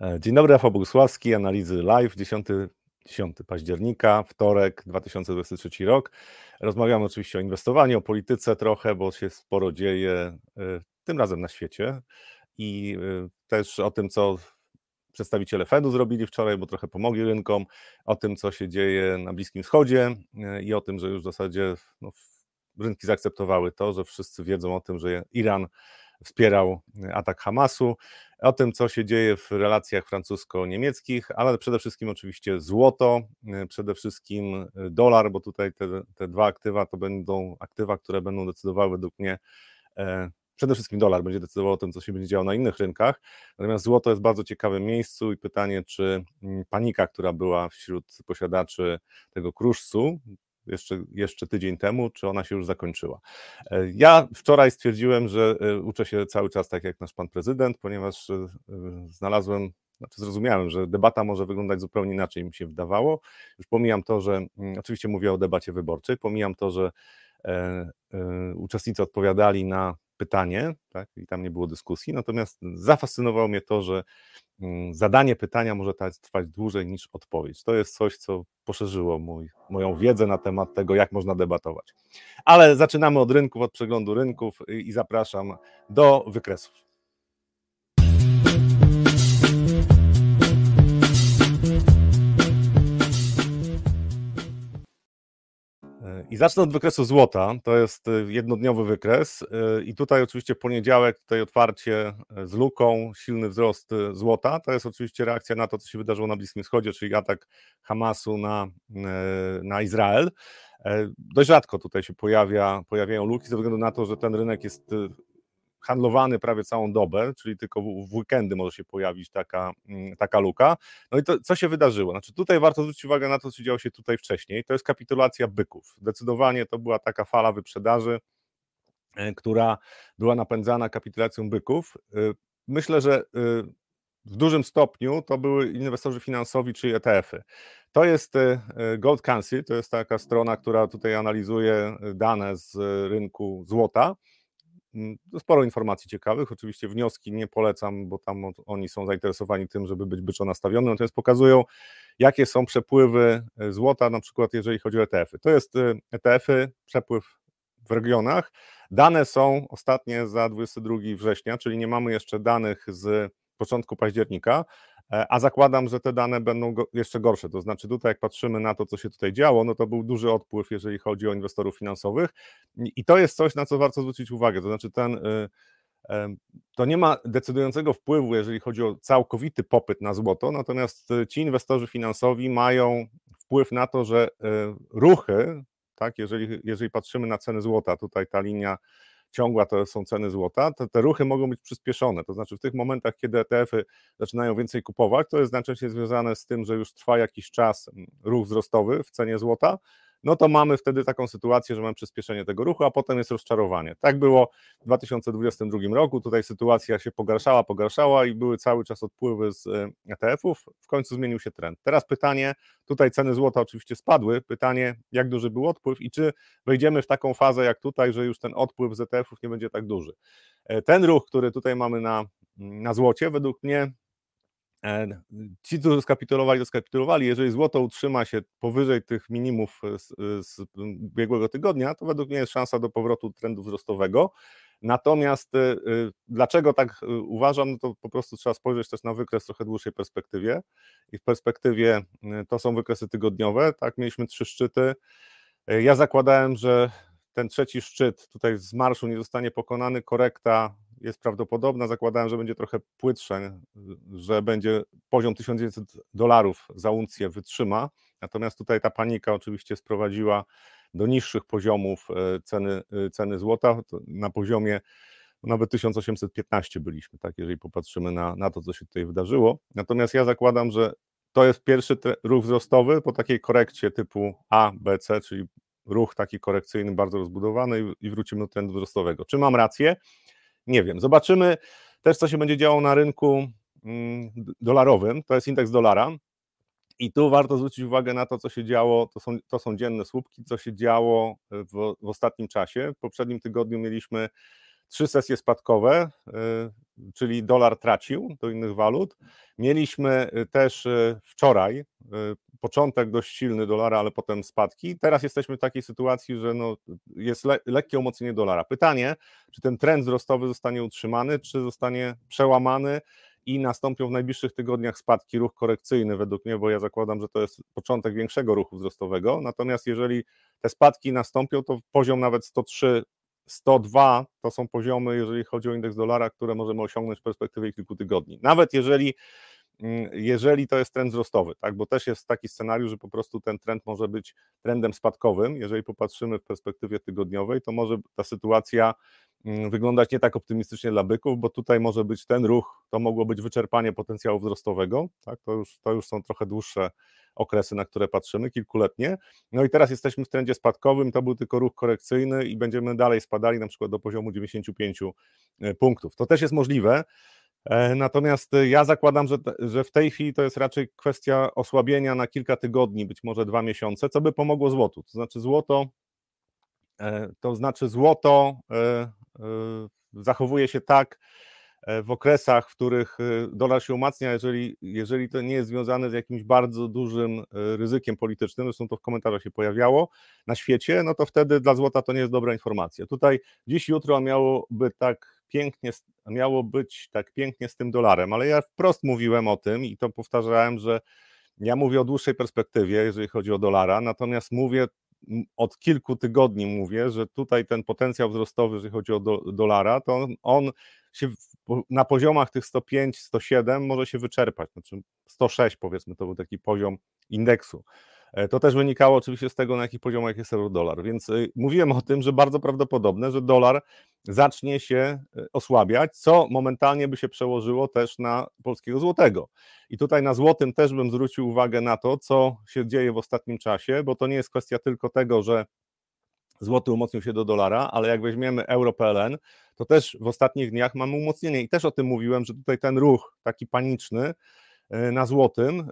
E, dzień dobry, Rafał Bogusławski, analizy live, 10, 10 października, wtorek, 2023 rok. Rozmawiamy oczywiście o inwestowaniu, o polityce trochę, bo się sporo dzieje, e, tym razem na świecie i e, też o tym, co przedstawiciele Fedu zrobili wczoraj, bo trochę pomogli rynkom, o tym, co się dzieje na Bliskim Wschodzie i o tym, że już w zasadzie no, rynki zaakceptowały to, że wszyscy wiedzą o tym, że Iran wspierał atak Hamasu, o tym, co się dzieje w relacjach francusko-niemieckich, ale przede wszystkim oczywiście złoto, przede wszystkim dolar, bo tutaj te, te dwa aktywa to będą aktywa, które będą decydowały według mnie e, przede wszystkim dolar będzie decydował o tym, co się będzie działo na innych rynkach. Natomiast złoto jest w bardzo ciekawym miejscu i pytanie, czy mm, panika, która była wśród posiadaczy tego kruszcu, jeszcze, jeszcze tydzień temu, czy ona się już zakończyła. E, ja wczoraj stwierdziłem, że e, uczę się cały czas tak jak nasz pan prezydent, ponieważ e, znalazłem znaczy zrozumiałem, że debata może wyglądać zupełnie inaczej mi się wydawało. Już pomijam to, że mm, oczywiście mówię o debacie wyborczej, pomijam to, że uczestnicy odpowiadali na pytanie, tak, i tam nie było dyskusji, natomiast zafascynowało mnie to, że mm, zadanie pytania może trwać dłużej niż odpowiedź. To jest coś, co poszerzyło mój, moją wiedzę na temat tego, jak można debatować. Ale zaczynamy od rynków, od przeglądu rynków i zapraszam do wykresów. I zacznę od wykresu złota. To jest y, jednodniowy wykres. Y, I tutaj oczywiście poniedziałek, tutaj otwarcie y, z luką, silny wzrost złota. To jest oczywiście reakcja na to, co się wydarzyło na Bliskim Wschodzie, czyli atak Hamasu na, na Izrael. Dość rzadko tutaj się pojawia, pojawiają luki, ze względu na to, że ten rynek jest handlowany prawie całą dobę, czyli tylko w weekendy może się pojawić taka, mm, taka luka. No i to, co się wydarzyło? Znaczy tutaj warto zwrócić uwagę na to, co działo się tutaj wcześniej. To jest kapitulacja byków. Zdecydowanie to była taka fala wyprzedaży, e, która była napędzana kapitulacją byków. E, myślę, że e, w dużym stopniu to były inwestorzy finansowi czy ETF-y. To jest Gold Council, to jest taka strona, która tutaj analizuje dane z rynku złota sporo informacji ciekawych. Oczywiście wnioski nie polecam, bo tam oni są zainteresowani tym, żeby być byczo nastawionym, natomiast pokazują, jakie są przepływy e, złota, na przykład jeżeli chodzi o ETF-y. To jest ETF-y, przepływ w regionach. Dane są ostatnie za 22 września, czyli nie mamy jeszcze danych z początku października, E, a zakładam, że te dane będą jeszcze gorsze. To znaczy, tutaj, jak patrzymy na to, co się tutaj działo, no to był duży odpływ, jeżeli chodzi o inwestorów finansowych, i to jest coś, na co warto zwrócić uwagę. To znaczy, ten. Y, to nie ma decydującego wpływu, jeżeli chodzi o całkowity popyt na złoto, natomiast y, ci inwestorzy finansowi mają wpływ na to, że y, ruchy, tak, jeżeli, jeżeli patrzymy na ceny złota, tutaj ta linia ciągła to są ceny złota, to te ruchy mogą być przyspieszone. To znaczy w tych momentach, kiedy ETF-y zaczynają więcej kupować, to jest znacznie związane z tym, że już trwa jakiś czas mm, ruch wzrostowy w cenie złota, no to mamy wtedy taką sytuację, że mamy przyspieszenie tego ruchu, a potem jest rozczarowanie. Tak było w 2022 roku, tutaj sytuacja się pogarszała, pogarszała i były cały czas odpływy z e, ETF-ów, w końcu zmienił się trend. Teraz pytanie, tutaj ceny złota oczywiście spadły, pytanie, jak duży był odpływ i czy wejdziemy w taką fazę jak tutaj, że już ten odpływ z ETF-ów nie będzie tak duży. E, ten ruch, który tutaj mamy na, na złocie, według mnie E, ci, którzy skapitulowali, to skapitulowali. Jeżeli złoto utrzyma się powyżej tych minimów z, z ubiegłego tygodnia, to według mnie jest szansa do powrotu trendu wzrostowego. Natomiast dlaczego tak uważam, no to po prostu trzeba spojrzeć też na wykres w trochę dłuższej perspektywie. I w perspektywie to są wykresy tygodniowe, tak, mieliśmy trzy szczyty. Ja zakładałem, że ten trzeci szczyt tutaj z marszu nie zostanie pokonany, korekta jest prawdopodobna. Zakładałem, że będzie trochę płytsze, że będzie poziom 1900 dolarów za uncję wytrzyma. Natomiast tutaj ta panika oczywiście sprowadziła do niższych poziomów e, ceny, e, ceny złota. Na poziomie nawet 1815 byliśmy, tak, jeżeli popatrzymy na, na to, co się tutaj wydarzyło. Natomiast ja zakładam, że to jest pierwszy ruch wzrostowy po takiej korekcie typu A, B, C, czyli ruch taki korekcyjny, bardzo rozbudowany i wrócimy do trendu wzrostowego. Czy mam rację? Nie wiem. Zobaczymy też, co się będzie działo na rynku mm, dolarowym. To jest indeks dolara. I tu warto zwrócić uwagę na to, co się działo, to są, to są dzienne słupki, co się działo w, w ostatnim czasie. W poprzednim tygodniu mieliśmy trzy sesje spadkowe, czyli dolar tracił do innych walut. Mieliśmy też wczoraj początek dość silny dolara, ale potem spadki. Teraz jesteśmy w takiej sytuacji, że no jest le lekkie umocnienie dolara. Pytanie, czy ten trend wzrostowy zostanie utrzymany, czy zostanie przełamany i nastąpią w najbliższych tygodniach spadki, ruch korekcyjny według mnie, bo ja zakładam, że to jest początek większego ruchu wzrostowego. Natomiast jeżeli te spadki nastąpią, to poziom nawet 103 102 to są poziomy, jeżeli chodzi o indeks dolara, które możemy osiągnąć w perspektywie kilku tygodni. Nawet jeżeli jeżeli to jest trend wzrostowy, tak? bo też jest taki scenariusz, że po prostu ten trend może być trendem spadkowym. Jeżeli popatrzymy w perspektywie tygodniowej, to może ta sytuacja mm, wyglądać nie tak optymistycznie dla byków, bo tutaj może być ten ruch, to mogło być wyczerpanie potencjału wzrostowego, tak? to, już, to już są trochę dłuższe okresy, na które patrzymy, kilkuletnie. No i teraz jesteśmy w trendzie spadkowym, to był tylko ruch korekcyjny i będziemy dalej spadali na przykład do poziomu 95 e, punktów. To też jest możliwe, natomiast e, ja zakładam, że, że w tej chwili to jest raczej kwestia osłabienia na kilka tygodni, być może dwa miesiące, co by pomogło złotu. To znaczy złoto, e, to znaczy złoto zachowuje się tak w okresach, w których dolar się umacnia, jeżeli, jeżeli to nie jest związane z jakimś bardzo dużym ryzykiem politycznym, zresztą to w komentarzach się pojawiało na świecie, no to wtedy dla złota to nie jest dobra informacja. Tutaj dziś, jutro miałoby tak pięknie, miało być tak pięknie z tym dolarem, ale ja wprost mówiłem o tym i to powtarzałem, że ja mówię o dłuższej perspektywie, jeżeli chodzi o dolara, natomiast mówię od kilku tygodni mówię, że tutaj ten potencjał wzrostowy, jeżeli chodzi o do, dolara, to on, on się w, na poziomach tych 105, 107 może się wyczerpać, znaczy 106 powiedzmy, to był taki poziom indeksu. E, to też wynikało oczywiście z tego, na jakich poziomach jest euro-dolar. Więc y, mówiłem o tym, że bardzo prawdopodobne, że dolar zacznie się y, osłabiać, co momentalnie by się przełożyło też na polskiego złotego. I tutaj na złotym też bym zwrócił uwagę na to, co się dzieje w ostatnim czasie, bo to nie jest kwestia tylko tego, że złoty umocnił się do dolara, ale jak weźmiemy euro-PLN, to też w ostatnich dniach mamy umocnienie i też o tym mówiłem, że tutaj ten ruch taki paniczny na złotym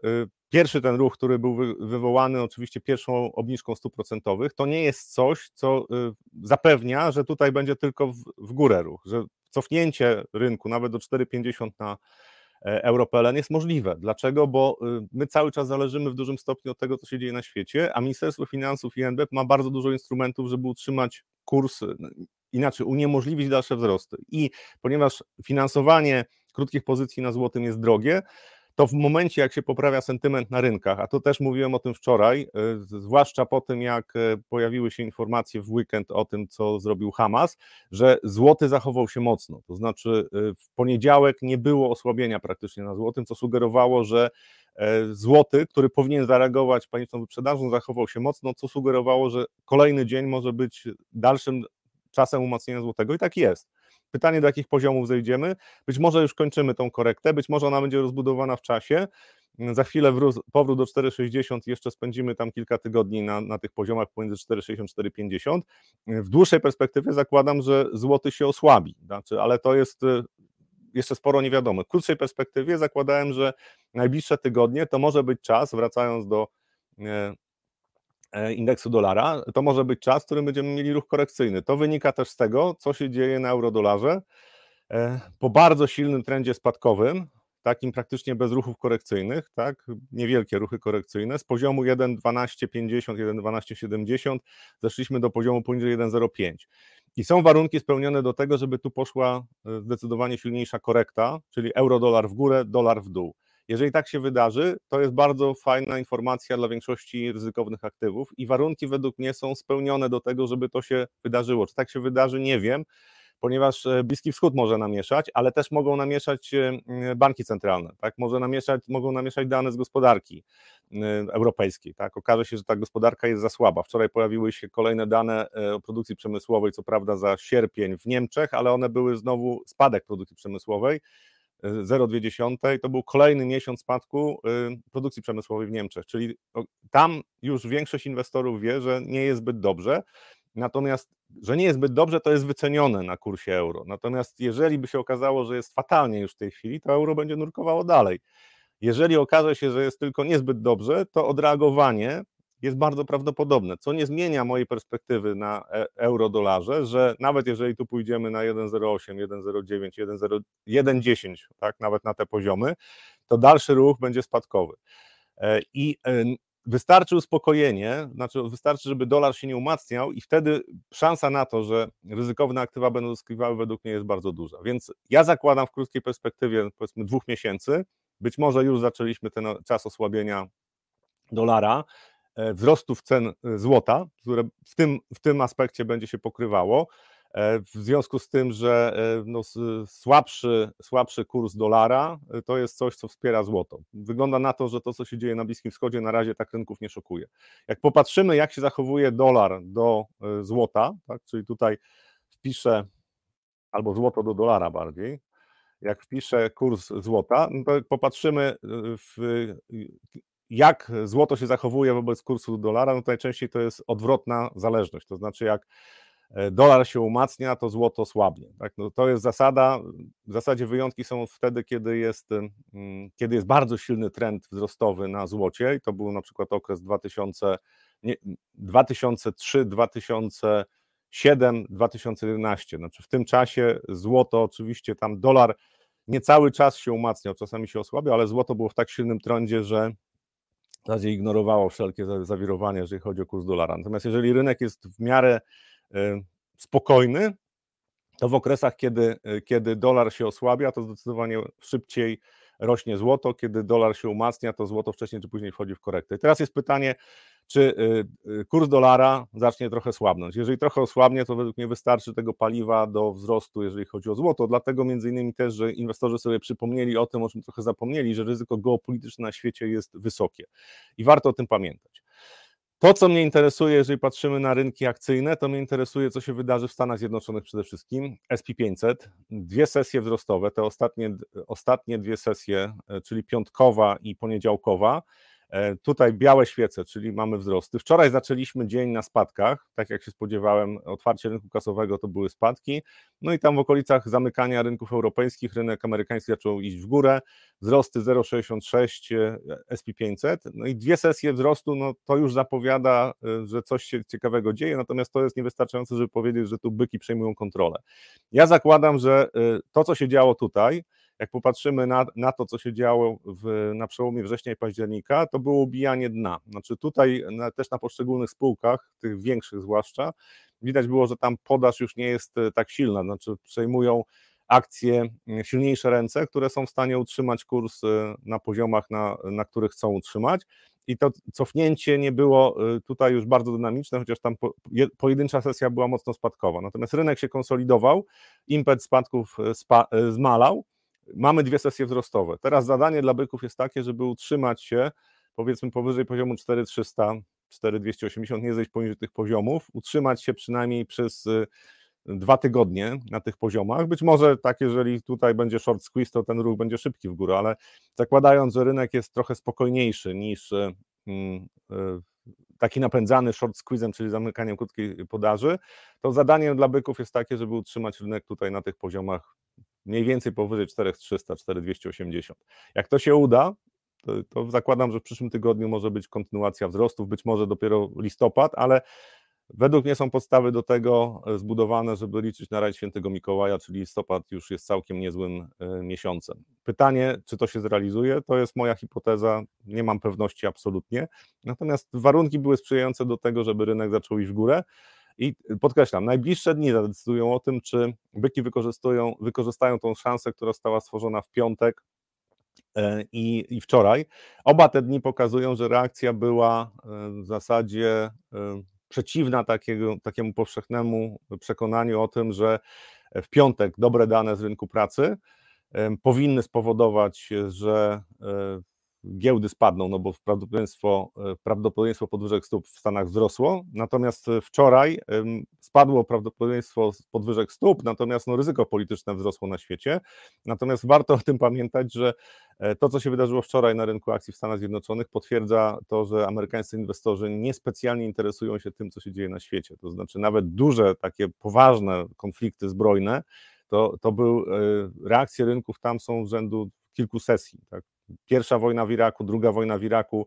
Pierwszy ten ruch, który był wywołany oczywiście pierwszą obniżką stóp procentowych, to nie jest coś, co y, zapewnia, że tutaj będzie tylko w, w górę ruch, że cofnięcie rynku nawet do 4,50 na e, EuroPLN jest możliwe. Dlaczego? Bo y, my cały czas zależymy w dużym stopniu od tego, co się dzieje na świecie, a Ministerstwo Finansów i NBP ma bardzo dużo instrumentów, żeby utrzymać kurs, y, inaczej uniemożliwić dalsze wzrosty. I ponieważ finansowanie krótkich pozycji na złotym jest drogie, to w momencie, jak się poprawia sentyment na rynkach, a to też mówiłem o tym wczoraj, e, zwłaszcza po tym, jak e, pojawiły się informacje w weekend o tym, co zrobił Hamas, że złoty zachował się mocno. To znaczy, e, w poniedziałek nie było osłabienia praktycznie na złotym, co sugerowało, że złoty, który powinien zareagować paniczną wyprzedażą, zachował się mocno, co sugerowało, że kolejny dzień może być dalszym czasem umacnienia złotego i tak jest. Pytanie, do jakich poziomów zejdziemy. Być może już kończymy tą korektę, być może ona będzie rozbudowana w czasie. Za chwilę powrót do 4,60 jeszcze spędzimy tam kilka tygodni na, na tych poziomach pomiędzy 4,60 4,50. W dłuższej perspektywie zakładam, że złoty się osłabi, znaczy, ale to jest y, jeszcze sporo nie wiadomo. W krótszej perspektywie zakładałem, że najbliższe tygodnie to może być czas, wracając do E, indeksu dolara, to może być czas, w którym będziemy mieli ruch korekcyjny. To wynika też z tego, co się dzieje na eurodolarze. E, po bardzo silnym trendzie spadkowym, takim praktycznie bez ruchów korekcyjnych, tak, niewielkie ruchy korekcyjne, z poziomu 1,1250, 1,1270 zeszliśmy do poziomu poniżej 1,05. I są warunki spełnione do tego, żeby tu poszła e, zdecydowanie silniejsza korekta, czyli euro-dolar w górę, dolar w dół. Jeżeli tak się wydarzy, to jest bardzo fajna informacja dla większości ryzykownych aktywów i warunki według mnie są spełnione do tego, żeby to się wydarzyło. Czy tak się wydarzy, nie wiem, ponieważ e, Bliski Wschód może namieszać, ale też mogą namieszać e, banki centralne, tak? Może namieszać, mogą namieszać dane z gospodarki e, europejskiej, tak? Okaże się, że ta gospodarka jest za słaba. Wczoraj pojawiły się kolejne dane o produkcji przemysłowej, co prawda za sierpień w Niemczech, ale one były znowu spadek produkcji przemysłowej 0,2 to był kolejny miesiąc spadku y, produkcji przemysłowej w Niemczech, czyli tam już większość inwestorów wie, że nie jest zbyt dobrze, natomiast, że nie jest zbyt dobrze, to jest wycenione na kursie euro. Natomiast jeżeli by się okazało, że jest fatalnie już w tej chwili, to euro będzie nurkowało dalej. Jeżeli okaże się, że jest tylko niezbyt dobrze, to odreagowanie jest bardzo prawdopodobne, co nie zmienia mojej perspektywy na e, euro-dolarze, że nawet jeżeli tu pójdziemy na 1,08, 1,09, 1,10, tak, nawet na te poziomy, to dalszy ruch będzie spadkowy. E, I e, wystarczy uspokojenie, znaczy wystarczy, żeby dolar się nie umacniał i wtedy szansa na to, że ryzykowne aktywa będą zyskiwały według mnie jest bardzo duża. Więc ja zakładam w krótkiej perspektywie powiedzmy dwóch miesięcy, być może już zaczęliśmy ten czas osłabienia dolara, wzrostów cen e, złota, które w tym, w tym aspekcie będzie się pokrywało. E, w związku z tym, że no, słabszy, słabszy kurs dolara to jest coś, co wspiera złoto. Wygląda na to, że to, co się dzieje na Bliskim Wschodzie, na razie tak rynków nie szokuje. Jak popatrzymy, jak się zachowuje dolar do złota, tak, czyli tutaj wpiszę albo złoto do dolara bardziej, jak wpiszę kurs złota, no to popatrzymy, w, jak złoto się zachowuje wobec kursu dolara, no to najczęściej to jest odwrotna zależność. To znaczy, jak e, dolar się umacnia, to złoto słabnie. Tak? No to jest zasada. W zasadzie wyjątki są wtedy, kiedy jest, mm, kiedy jest bardzo silny trend wzrostowy na złocie, i to był na przykład okres 2000, 2003, 2007, 2011. Znaczy w tym czasie złoto, oczywiście tam dolar nie cały czas się umacniał, czasami się osłabiał, ale złoto było w tak silnym trendzie, że zasadzie ignorowało wszelkie zawirowania, jeżeli chodzi o kurs dolara. Natomiast jeżeli rynek jest w miarę e, spokojny, to w okresach, kiedy, e, kiedy dolar się osłabia, to zdecydowanie szybciej rośnie złoto, kiedy dolar się umacnia, to złoto wcześniej czy później wchodzi w korektę. I teraz jest pytanie, czy y, y, kurs dolara zacznie trochę słabnąć. Jeżeli trochę osłabnie, to według mnie wystarczy tego paliwa do wzrostu, jeżeli chodzi o złoto. Dlatego między innymi też, że inwestorzy sobie przypomnieli o tym, o czym trochę zapomnieli, że ryzyko geopolityczne na świecie jest wysokie i warto o tym pamiętać. To, co mnie interesuje, jeżeli patrzymy na rynki akcyjne, to mnie interesuje, co się wydarzy w Stanach Zjednoczonych przede wszystkim. SP500, dwie sesje wzrostowe, te ostatnie, ostatnie dwie sesje, e, czyli piątkowa i poniedziałkowa, tutaj białe świece, czyli mamy wzrosty. Wczoraj zaczęliśmy dzień na spadkach, tak jak się spodziewałem, otwarcie rynku kasowego to były spadki. No i tam w okolicach zamykania rynków europejskich rynek amerykański zaczął iść w górę. Wzrosty 0,66 e, SP500. No i dwie sesje wzrostu, no to już zapowiada, e, że coś się ciekawego dzieje, natomiast to jest niewystarczające, żeby powiedzieć, że tu byki przejmują kontrolę. Ja zakładam, że to, co się działo tutaj, jak popatrzymy na, na to, co się działo w, na przełomie września i października, to było ubijanie dna. Znaczy tutaj na, też na poszczególnych spółkach, tych większych zwłaszcza, widać było, że tam podaż już nie jest e, tak silna, znaczy przejmują akcje mm, silniejsze ręce, które są w stanie utrzymać kurs e, na poziomach, na, na których chcą utrzymać. I to cofnięcie nie było e, tutaj już bardzo dynamiczne, chociaż tam pojedyncza sesja była mocno spadkowa. Natomiast rynek się konsolidował, impet spadków spa, zmalał mamy dwie sesje wzrostowe. Teraz zadanie dla byków jest takie, żeby utrzymać się powiedzmy powyżej poziomu 4300, 4280, nie zejść poniżej tych poziomów, utrzymać się przynajmniej przez y, dwa tygodnie na tych poziomach. Być może tak, jeżeli tutaj będzie short squeeze, to ten ruch będzie szybki w górę, ale zakładając, że rynek jest trochę spokojniejszy niż y, y, taki napędzany short squeezem, czyli zamykaniem krótkiej podaży, to zadaniem dla byków jest takie, żeby utrzymać rynek tutaj na tych poziomach mniej więcej powyżej 4300, 4280. Jak to się uda, to, to, zakładam, że w przyszłym tygodniu może być kontynuacja wzrostów, być może dopiero listopad, ale według mnie są podstawy do tego e, zbudowane, żeby liczyć na rajd świętego Mikołaja, czyli listopad już jest całkiem niezłym e, miesiącem. Pytanie, czy to się zrealizuje, to jest moja hipoteza, nie mam pewności absolutnie, natomiast warunki były sprzyjające do tego, żeby rynek zaczął iść w górę, i podkreślam, najbliższe dni zadecydują o tym, czy byki wykorzystują, wykorzystają tą szansę, która została stworzona w piątek e, i, i wczoraj. Oba te dni pokazują, że reakcja była e, w zasadzie e, przeciwna takiego, takiemu powszechnemu przekonaniu o tym, że w piątek dobre dane z rynku pracy powinny spowodować, że giełdy spadną, no bo prawdopodobieństwo, e, prawdopodobieństwo podwyżek stóp w Stanach wzrosło, natomiast wczoraj spadło prawdopodobieństwo podwyżek stóp, natomiast no, ryzyko polityczne wzrosło na świecie. Natomiast warto o tym pamiętać, że e, to, co się wydarzyło wczoraj na rynku akcji w Stanach Zjednoczonych, potwierdza to, że amerykańscy inwestorzy niespecjalnie interesują się tym, co się dzieje na świecie. To znaczy, nawet duże, takie poważne konflikty zbrojne, to, to był, e, reakcje rynków tam są rzędu kilku sesji. Tak? Pierwsza wojna w Iraku, druga wojna w Iraku,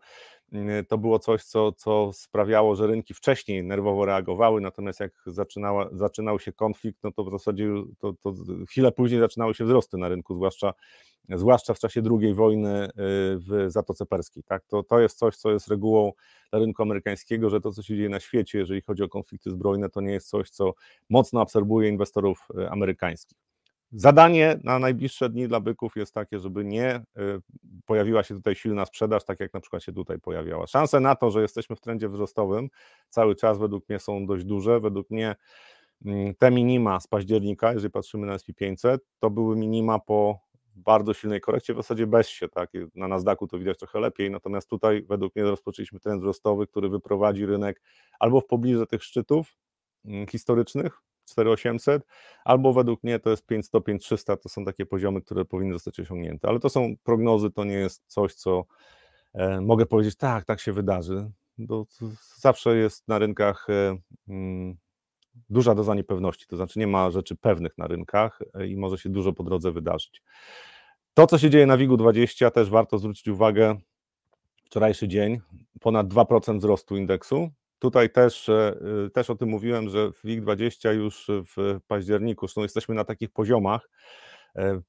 to było coś, co, co sprawiało, że rynki wcześniej nerwowo reagowały, natomiast jak zaczynała, zaczynał się konflikt, no to w zasadzie to, to chwilę później zaczynały się wzrosty na rynku, zwłaszcza, zwłaszcza w czasie II wojny y, w Zatoce Perskiej. Tak? To, to jest coś, co jest regułą dla rynku amerykańskiego, że to, co się dzieje na świecie, jeżeli chodzi o konflikty zbrojne, to nie jest coś, co mocno absorbuje inwestorów y, amerykańskich. Zadanie na najbliższe dni dla byków jest takie, żeby nie y, pojawiła się tutaj silna sprzedaż, tak jak na przykład się tutaj pojawiała. Szanse na to, że jesteśmy w trendzie wzrostowym cały czas według mnie są dość duże. Według mnie mm, te minima z października, jeżeli patrzymy na SP500, to były minima po bardzo silnej korekcie, w zasadzie bez się, tak, na Nasdaqu to widać trochę lepiej, natomiast tutaj według mnie rozpoczęliśmy trend wzrostowy, który wyprowadzi rynek albo w pobliże tych szczytów mm, historycznych, 4800, albo według mnie to jest 500, 5300, to są takie poziomy, które powinny zostać osiągnięte, ale to są prognozy, to nie jest coś, co e, mogę powiedzieć, tak, tak się wydarzy, bo zawsze jest na rynkach e, mm, duża doza niepewności, to znaczy nie ma rzeczy pewnych na rynkach e, i może się dużo po drodze wydarzyć. To, co się dzieje na WIG-20, też warto zwrócić uwagę, wczorajszy dzień, ponad 2% wzrostu indeksu, Tutaj też, e, y, też o tym mówiłem, że w WIG20 już w październiku, zresztą jesteśmy na takich poziomach, e,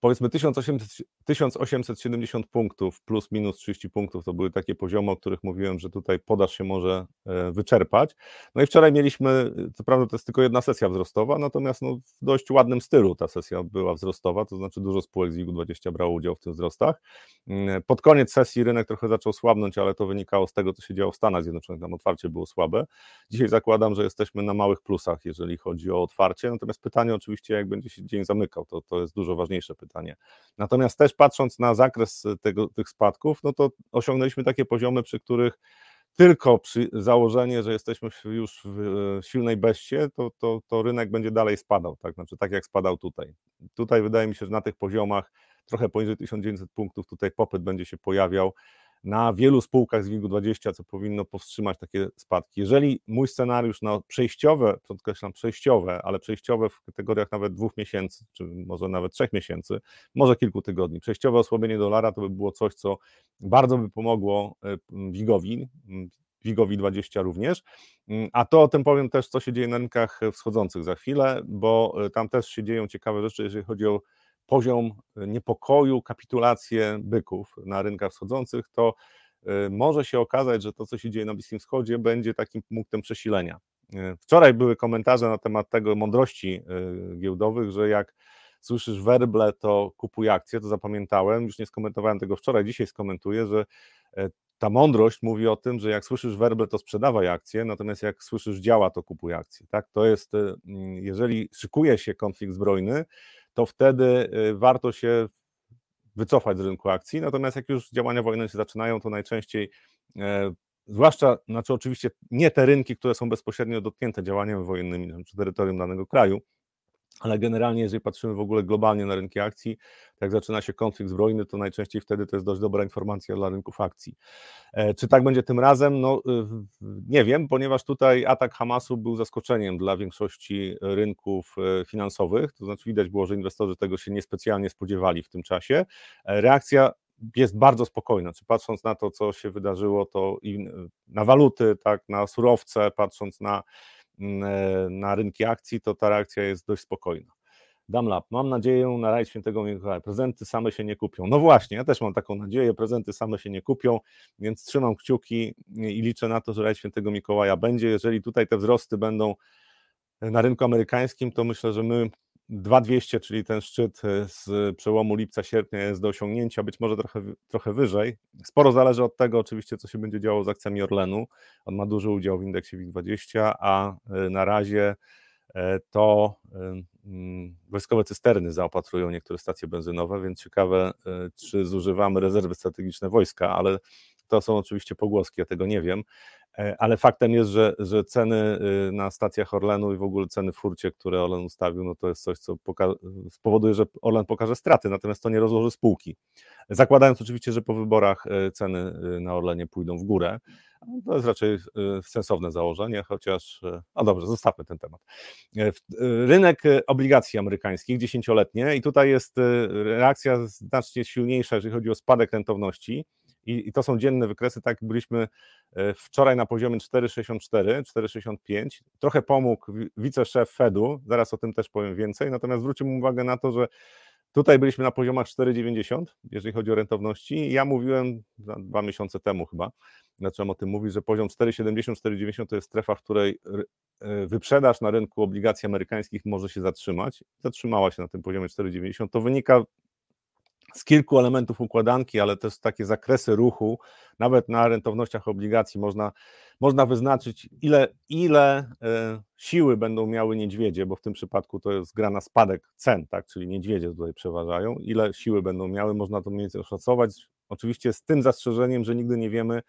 powiedzmy 1800, 1870 punktów plus minus 30 punktów to były takie poziomy, o których mówiłem, że tutaj podaż się może e, wyczerpać. No i wczoraj mieliśmy, co prawda to jest tylko jedna sesja wzrostowa, natomiast no w dość ładnym stylu ta sesja była wzrostowa, to znaczy dużo spółek z WIG-20 brało udział w tych wzrostach. Mm, pod koniec sesji rynek trochę zaczął słabnąć, ale to wynikało z tego, co się działo w Stanach Zjednoczonych, tam otwarcie było słabe. Dzisiaj zakładam, że jesteśmy na małych plusach, jeżeli chodzi o otwarcie, natomiast pytanie oczywiście, jak będzie się dzień zamykał, to, to jest dużo ważniejsze pytanie. Natomiast też patrząc na zakres tego, tych spadków, no to osiągnęliśmy takie poziomy, przy których tylko przy założenie, że jesteśmy już w e, silnej beście, to, to, to rynek będzie dalej spadał, tak? Znaczy, tak jak spadał tutaj. Tutaj wydaje mi się, że na tych poziomach trochę poniżej 1900 punktów tutaj popyt będzie się pojawiał na wielu spółkach z WIG-20, co powinno powstrzymać takie spadki. Jeżeli mój scenariusz na przejściowe, podkreślam przejściowe, ale przejściowe w kategoriach nawet dwóch miesięcy, czy może nawet trzech miesięcy, może kilku tygodni, przejściowe osłabienie dolara to by było coś, co bardzo by pomogło e, WIG-owi, WIG-owi 20 również, a to o tym powiem też, co się dzieje na rynkach wschodzących za chwilę, bo e, tam też się dzieją ciekawe rzeczy, jeżeli chodzi o poziom niepokoju, kapitulację byków na rynkach wschodzących, to y, może się okazać, że to, co się dzieje na Bliskim Wschodzie, będzie takim punktem przesilenia. Y, wczoraj były komentarze na temat tego mądrości giełdowych, że jak słyszysz werble, to kupuj akcje, to zapamiętałem, już nie skomentowałem tego wczoraj, dzisiaj skomentuję, że e, ta mądrość mówi o tym, że jak słyszysz werble, to sprzedawaj akcje, natomiast jak słyszysz działa, to kupuj akcje. Tak? To jest, jeżeli szykuje się konflikt zbrojny, to wtedy y, warto się wycofać z rynku akcji. Natomiast jak już działania wojenne się zaczynają, to najczęściej, e, zwłaszcza, znaczy oczywiście nie te rynki, które są bezpośrednio dotknięte działaniami wojennymi, czy terytorium danego kraju, ale generalnie, jeżeli patrzymy w ogóle globalnie na rynki akcji, jak zaczyna się konflikt zbrojny, to najczęściej wtedy to jest dość dobra informacja dla rynków akcji. E, czy tak będzie tym razem? No nie wiem, ponieważ tutaj atak Hamasu był zaskoczeniem dla większości rynków e, finansowych, to znaczy widać było, że inwestorzy tego się niespecjalnie spodziewali w tym czasie. E, reakcja jest bardzo spokojna. Czy patrząc na to, co się wydarzyło, to i na waluty, tak, na surowce, patrząc na na rynki akcji, to ta reakcja jest dość spokojna. Damlab, mam nadzieję na rajd świętego Mikołaja. Prezenty same się nie kupią. No właśnie, ja też mam taką nadzieję, prezenty same się nie kupią, więc trzymam kciuki i liczę na to, że rajd świętego Mikołaja będzie. Jeżeli tutaj te wzrosty będą na rynku amerykańskim, to myślę, że my 2200, czyli ten szczyt e, z przełomu lipca-sierpnia jest do osiągnięcia, być może trochę, trochę wyżej. Sporo zależy od tego oczywiście, co się będzie działo z akcjami Orlenu. On ma duży udział w indeksie WIG20, a e, na razie e, to mm, wojskowe cysterny zaopatrują niektóre stacje benzynowe, więc ciekawe, czy zużywamy rezerwy strategiczne wojska, ale to są oczywiście pogłoski, ja tego nie wiem. E, ale faktem jest, że, że ceny y, na stacjach Orlenu i w ogóle ceny w hurcie, które Orlen ustawił, no to jest coś, co spowoduje, że Orlen pokaże straty, natomiast to nie rozłoży spółki. Zakładając oczywiście, że po wyborach e, ceny y, na Orlenie pójdą w górę, To jest raczej sensowne założenie, chociaż, no dobrze, zostawmy ten temat. Rynek obligacji amerykańskich, dziesięcioletnie, i tutaj jest reakcja znacznie silniejsza, jeżeli chodzi o spadek rentowności. I, I, to są dzienne wykresy, tak byliśmy wczoraj na poziomie 4,64, 4,65. Trochę pomógł wiceszef Fedu, zaraz o tym też powiem więcej, natomiast zwróćmy uwagę na to, że Tutaj byliśmy na poziomach 4,90, jeżeli chodzi o rentowności. Ja mówiłem dwa miesiące temu chyba, zacząłem o tym mówić, że poziom 4,70, 4,90 to jest strefa, w której e, wyprzedaż na rynku obligacji amerykańskich może się zatrzymać. Zatrzymała się na tym poziomie 4,90. To wynika z kilku elementów układanki, ale też takie zakresy ruchu, nawet na rentownościach obligacji można, można wyznaczyć, ile, ile e, siły będą miały niedźwiedzie, bo w tym przypadku to jest gra na spadek cen, tak, czyli niedźwiedzie tutaj przeważają, ile siły będą miały, można to mniej więcej oszacować, oczywiście z tym zastrzeżeniem, że nigdy nie wiemy,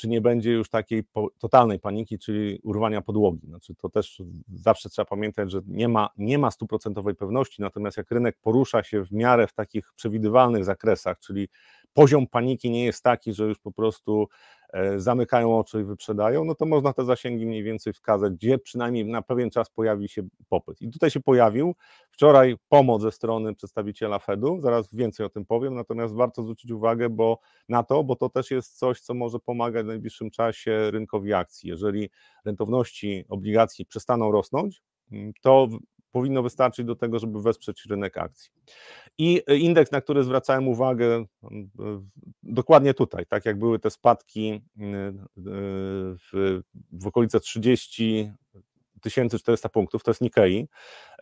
czy nie będzie już takiej totalnej paniki, czyli urwania podłogi. Znaczy, to też zawsze trzeba pamiętać, że nie ma, nie ma stuprocentowej pewności, natomiast jak rynek porusza się w miarę w takich przewidywalnych zakresach, czyli poziom paniki nie jest taki, że już po prostu zamykają oczy i wyprzedają, no to można te zasięgi mniej więcej wskazać, gdzie przynajmniej na pewien czas pojawi się popyt. I tutaj się pojawił wczoraj pomoc ze strony przedstawiciela Fedu, zaraz więcej o tym powiem, natomiast warto zwrócić uwagę bo, na to, bo to też jest coś, co może pomagać w najbliższym czasie rynkowi akcji. Jeżeli rentowności obligacji przestaną rosnąć, mm, to powinno wystarczyć do tego, żeby wesprzeć rynek akcji. I indeks, na który zwracałem uwagę, dokładnie tutaj, tak jak były te spadki w, w okolice 30 1400 punktów, to jest Nikkei,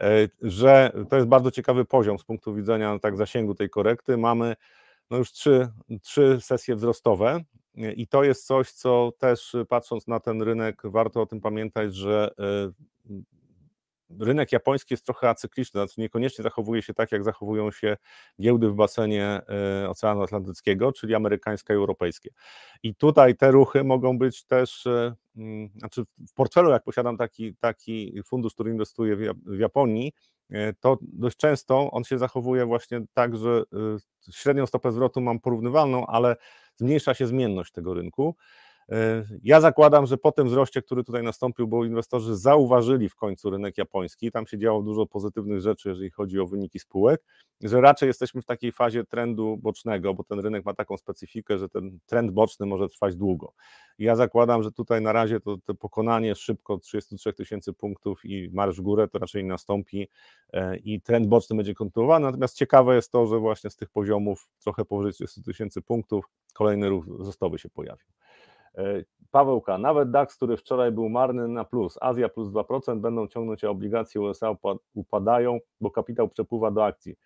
y, że to jest bardzo ciekawy poziom z punktu widzenia tak zasięgu tej korekty. Mamy no już trzy, trzy sesje wzrostowe i to jest coś, co też patrząc na ten rynek, warto o tym pamiętać, że y, rynek japoński jest trochę acykliczny, znaczy niekoniecznie zachowuje się tak, jak zachowują się giełdy w basenie e, Oceanu Atlantyckiego, czyli amerykańskie i europejskie. I tutaj te ruchy mogą być też, e, mm, znaczy w portfelu, jak posiadam taki, taki fundusz, który inwestuje w Japonii, e, to dość często on się zachowuje właśnie tak, że średnią stopę zwrotu mam porównywalną, ale zmniejsza się zmienność tego rynku. Ja zakładam, że po tym wzroście, który tutaj nastąpił, bo inwestorzy zauważyli w końcu rynek japoński, tam się działo dużo pozytywnych rzeczy, jeżeli chodzi o wyniki spółek, że raczej jesteśmy w takiej fazie trendu bocznego, bo ten rynek ma taką specyfikę, że ten trend boczny może trwać długo. ja zakładam, że tutaj na razie to, to pokonanie szybko 33 tysięcy punktów i marsz w górę to raczej nastąpi e, i trend boczny będzie kontynuowany. Natomiast ciekawe jest to, że właśnie z tych poziomów trochę powyżej 30 tysięcy punktów kolejny ruch wzrostowy się pojawił. E, Pawełka, nawet DAX, który wczoraj był marny na plus, Azja plus 2%, będą ciągnąć, a obligacje USA upadają, bo kapitał przepływa do akcji.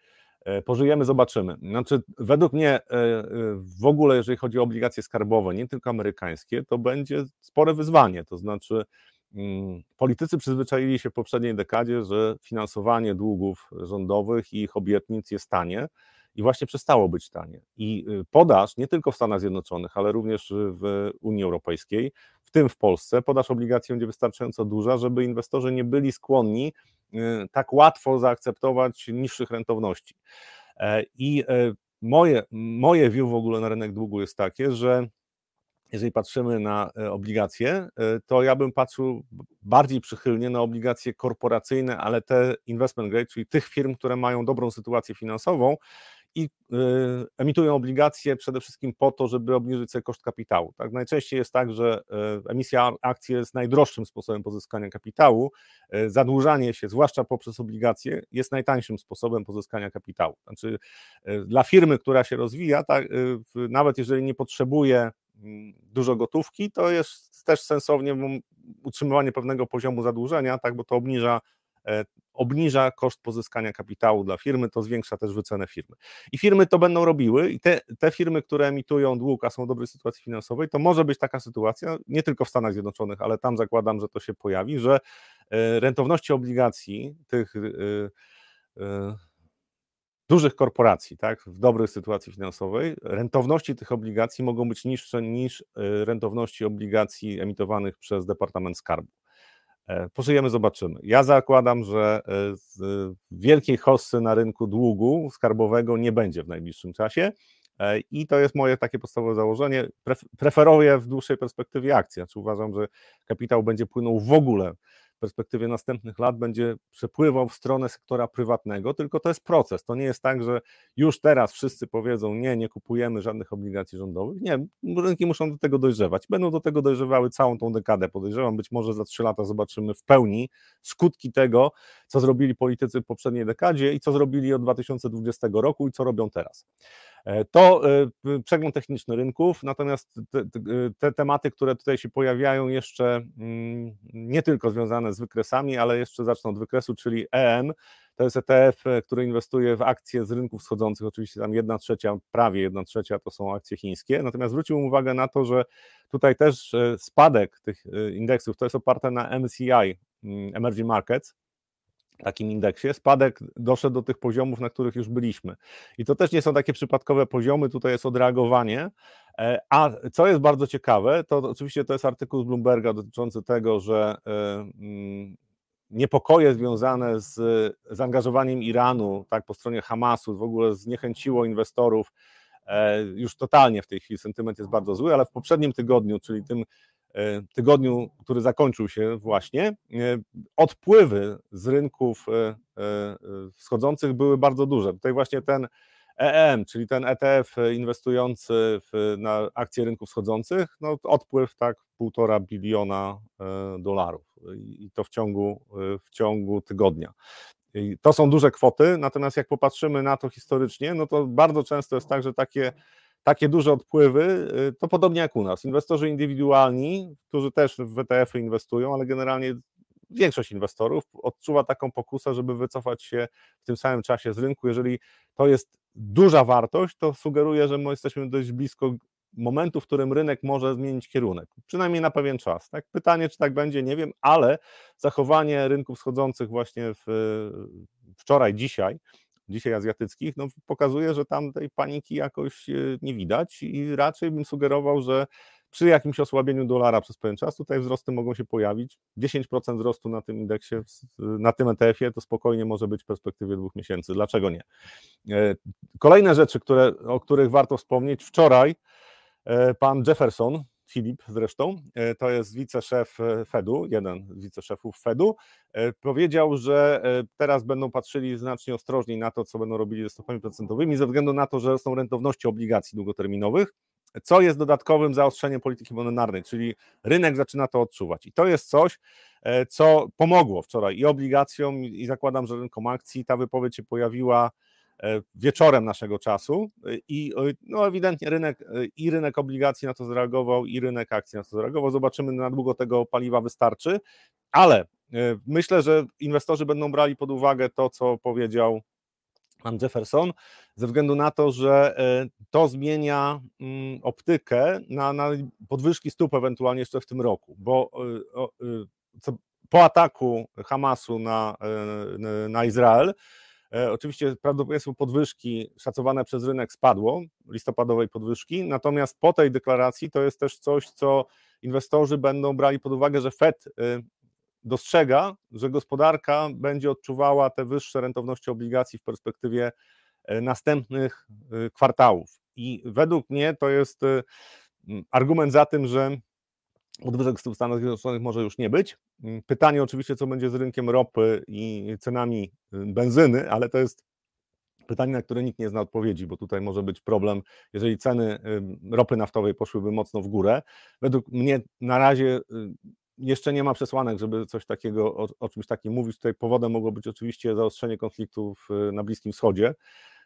E, pożyjemy, zobaczymy. Znaczy, według mnie e, w ogóle, jeżeli chodzi o obligacje skarbowe, nie tylko amerykańskie, to będzie spore wyzwanie. To znaczy, mm, politycy przyzwyczaili się w poprzedniej dekadzie, że finansowanie długów rządowych i ich obietnic jest tanie i właśnie przestało być tanie. I y, podaż nie tylko w Stanach Zjednoczonych, ale również w Unii Europejskiej, w tym w Polsce, podaż obligacji będzie wystarczająco duża, żeby inwestorzy nie byli skłonni y, tak łatwo zaakceptować niższych rentowności. E, I e, moje, moje view w ogóle na rynek długu jest takie, że jeżeli patrzymy na e, obligacje, to ja bym patrzył bardziej przychylnie na obligacje korporacyjne, ale te investment grade, czyli tych firm, które mają dobrą sytuację finansową i y, emitują obligacje przede wszystkim po to, żeby obniżyć sobie koszt kapitału. Tak? Najczęściej jest tak, że y, emisja akcji jest najdroższym sposobem pozyskania kapitału. Y, zadłużanie się, zwłaszcza poprzez obligacje, jest najtańszym sposobem pozyskania kapitału. Znaczy, dla firmy, która się rozwija, tak, nawet jeżeli nie potrzebuje mm, dużo gotówki, to jest też sensownie utrzymywanie pewnego poziomu zadłużenia, tak, bo to obniża obniża koszt pozyskania kapitału dla firmy, to zwiększa też wycenę firmy. I firmy to będą robiły i te, te firmy, które emitują dług, a są w dobrej sytuacji finansowej, to może być taka sytuacja, nie tylko w Stanach Zjednoczonych, ale tam zakładam, że to się pojawi, że e, rentowności obligacji tych e, dużych korporacji, tak, w dobrej sytuacji finansowej, rentowności tych obligacji mogą być niższe niż rentowności obligacji emitowanych przez Departament Skarbu. E, pożyjemy, zobaczymy. Ja zakładam, że e, wielkiej hossy na rynku długu skarbowego nie będzie w najbliższym czasie. I to jest moje takie podstawowe założenie. Preferuję w dłuższej perspektywie akcje. Znaczy uważam, że kapitał będzie płynął w ogóle perspektywie następnych lat będzie przepływał w stronę sektora prywatnego, tylko to jest proces. To nie jest tak, że już teraz wszyscy powiedzą: Nie, nie kupujemy żadnych obligacji rządowych. Nie, rynki muszą do tego dojrzewać. Będą do tego dojrzewały całą tą dekadę. Podejrzewam, być może za trzy lata zobaczymy w pełni skutki tego, co zrobili politycy w poprzedniej dekadzie i co zrobili od 2020 roku i co robią teraz. E, to e, przegląd techniczny rynków, natomiast te, te, tematy, które tutaj się pojawiają, jeszcze mm, nie tylko związane z wykresami, ale jeszcze zacznę od wykresu, czyli EM. To jest ETF, e, który inwestuje w akcje z rynków wschodzących. Oczywiście tam jedna trzecia, prawie jedna trzecia to są akcje chińskie. Natomiast zwróciłbym uwagę na to, że tutaj też spadek tych indeksów to jest oparte na MCI, mm, Emerging Markets, takim indeksie, spadek doszedł do tych poziomów, na których już byliśmy. I to też nie są takie przypadkowe poziomy, tutaj jest odreagowanie. E, a co jest bardzo ciekawe, to oczywiście to jest artykuł z Bloomberga dotyczący tego, że e, mm, niepokoje związane z zaangażowaniem Iranu tak, po stronie Hamasu w ogóle zniechęciło inwestorów e, już totalnie w tej chwili sentyment jest bardzo zły, ale w poprzednim tygodniu, czyli tym tygodniu, który zakończył się właśnie, e, odpływy z rynków e, wschodzących były bardzo duże. Tutaj właśnie ten EM, czyli ten ETF inwestujący w, na akcje rynków wschodzących, no odpływ tak półtora biliona dolarów i to w ciągu, w ciągu tygodnia. I to są duże kwoty, natomiast jak popatrzymy na to historycznie, no to bardzo często jest tak, że takie takie duże odpływy, y, to podobnie jak u nas. Inwestorzy indywidualni, którzy też w ETF-y inwestują, ale generalnie większość inwestorów odczuwa taką pokusę, żeby wycofać się w tym samym czasie z rynku. Jeżeli to jest duża wartość, to sugeruje, że my jesteśmy dość blisko momentu, w którym rynek może zmienić kierunek, przynajmniej na pewien czas. Tak? Pytanie, czy tak będzie, nie wiem, ale zachowanie rynków schodzących właśnie w, wczoraj, dzisiaj, dzisiaj azjatyckich, no, pokazuje, że tam tej paniki jakoś e, nie widać i raczej bym sugerował, że przy jakimś osłabieniu dolara przez pewien czas tutaj wzrosty mogą się pojawić. 10% wzrostu na tym indeksie, na tym ETF-ie to spokojnie może być w perspektywie dwóch miesięcy. Dlaczego nie? E, kolejne rzeczy, które, o których warto wspomnieć. Wczoraj e, pan Jefferson, Filip zresztą, e, to jest wiceszef e, Fedu, jeden z wiceszefów Fedu, e, powiedział, że teraz będą patrzyli znacznie ostrożniej na to, co będą robili ze stopami procentowymi, ze względu na to, że rosną rentowności obligacji długoterminowych, co jest dodatkowym zaostrzeniem polityki monetarnej, czyli rynek zaczyna to odczuwać. I to jest coś, co pomogło wczoraj i obligacjom, i zakładam, że rynkom akcji. Ta wypowiedź się pojawiła wieczorem naszego czasu e, i e, no ewidentnie rynek i rynek obligacji na to zareagował i rynek akcji na to zareagował. Zobaczymy na długo tego paliwa wystarczy, ale myślę, że inwestorzy będą brali pod uwagę to, co powiedział pan Jefferson, ze względu na to, że to zmienia mm, optykę na, na podwyżki stóp ewentualnie jeszcze w tym roku, bo po ataku Hamasu na, na Izrael E, oczywiście prawdopodobieństwo podwyżki szacowane przez rynek spadło, listopadowej podwyżki, natomiast po tej deklaracji to jest też coś, co inwestorzy będą brali pod uwagę, że Fed y, dostrzega, że gospodarka będzie odczuwała te wyższe rentowności obligacji w perspektywie e, następnych y, kwartałów. I według mnie to jest y, argument za tym, że Podwyżek stóp Stanów Zjednoczonych może już nie być. Mm, pytanie oczywiście, co będzie z rynkiem ropy i cenami y, benzyny, ale to jest pytanie, na które nikt nie zna odpowiedzi, bo tutaj może być problem, jeżeli ceny y, ropy naftowej poszłyby mocno w górę. Według mnie na razie y, jeszcze nie ma przesłanek, żeby coś takiego, o, o czymś takim mówić. Tutaj powodem mogło być oczywiście zaostrzenie konfliktów na Bliskim Wschodzie.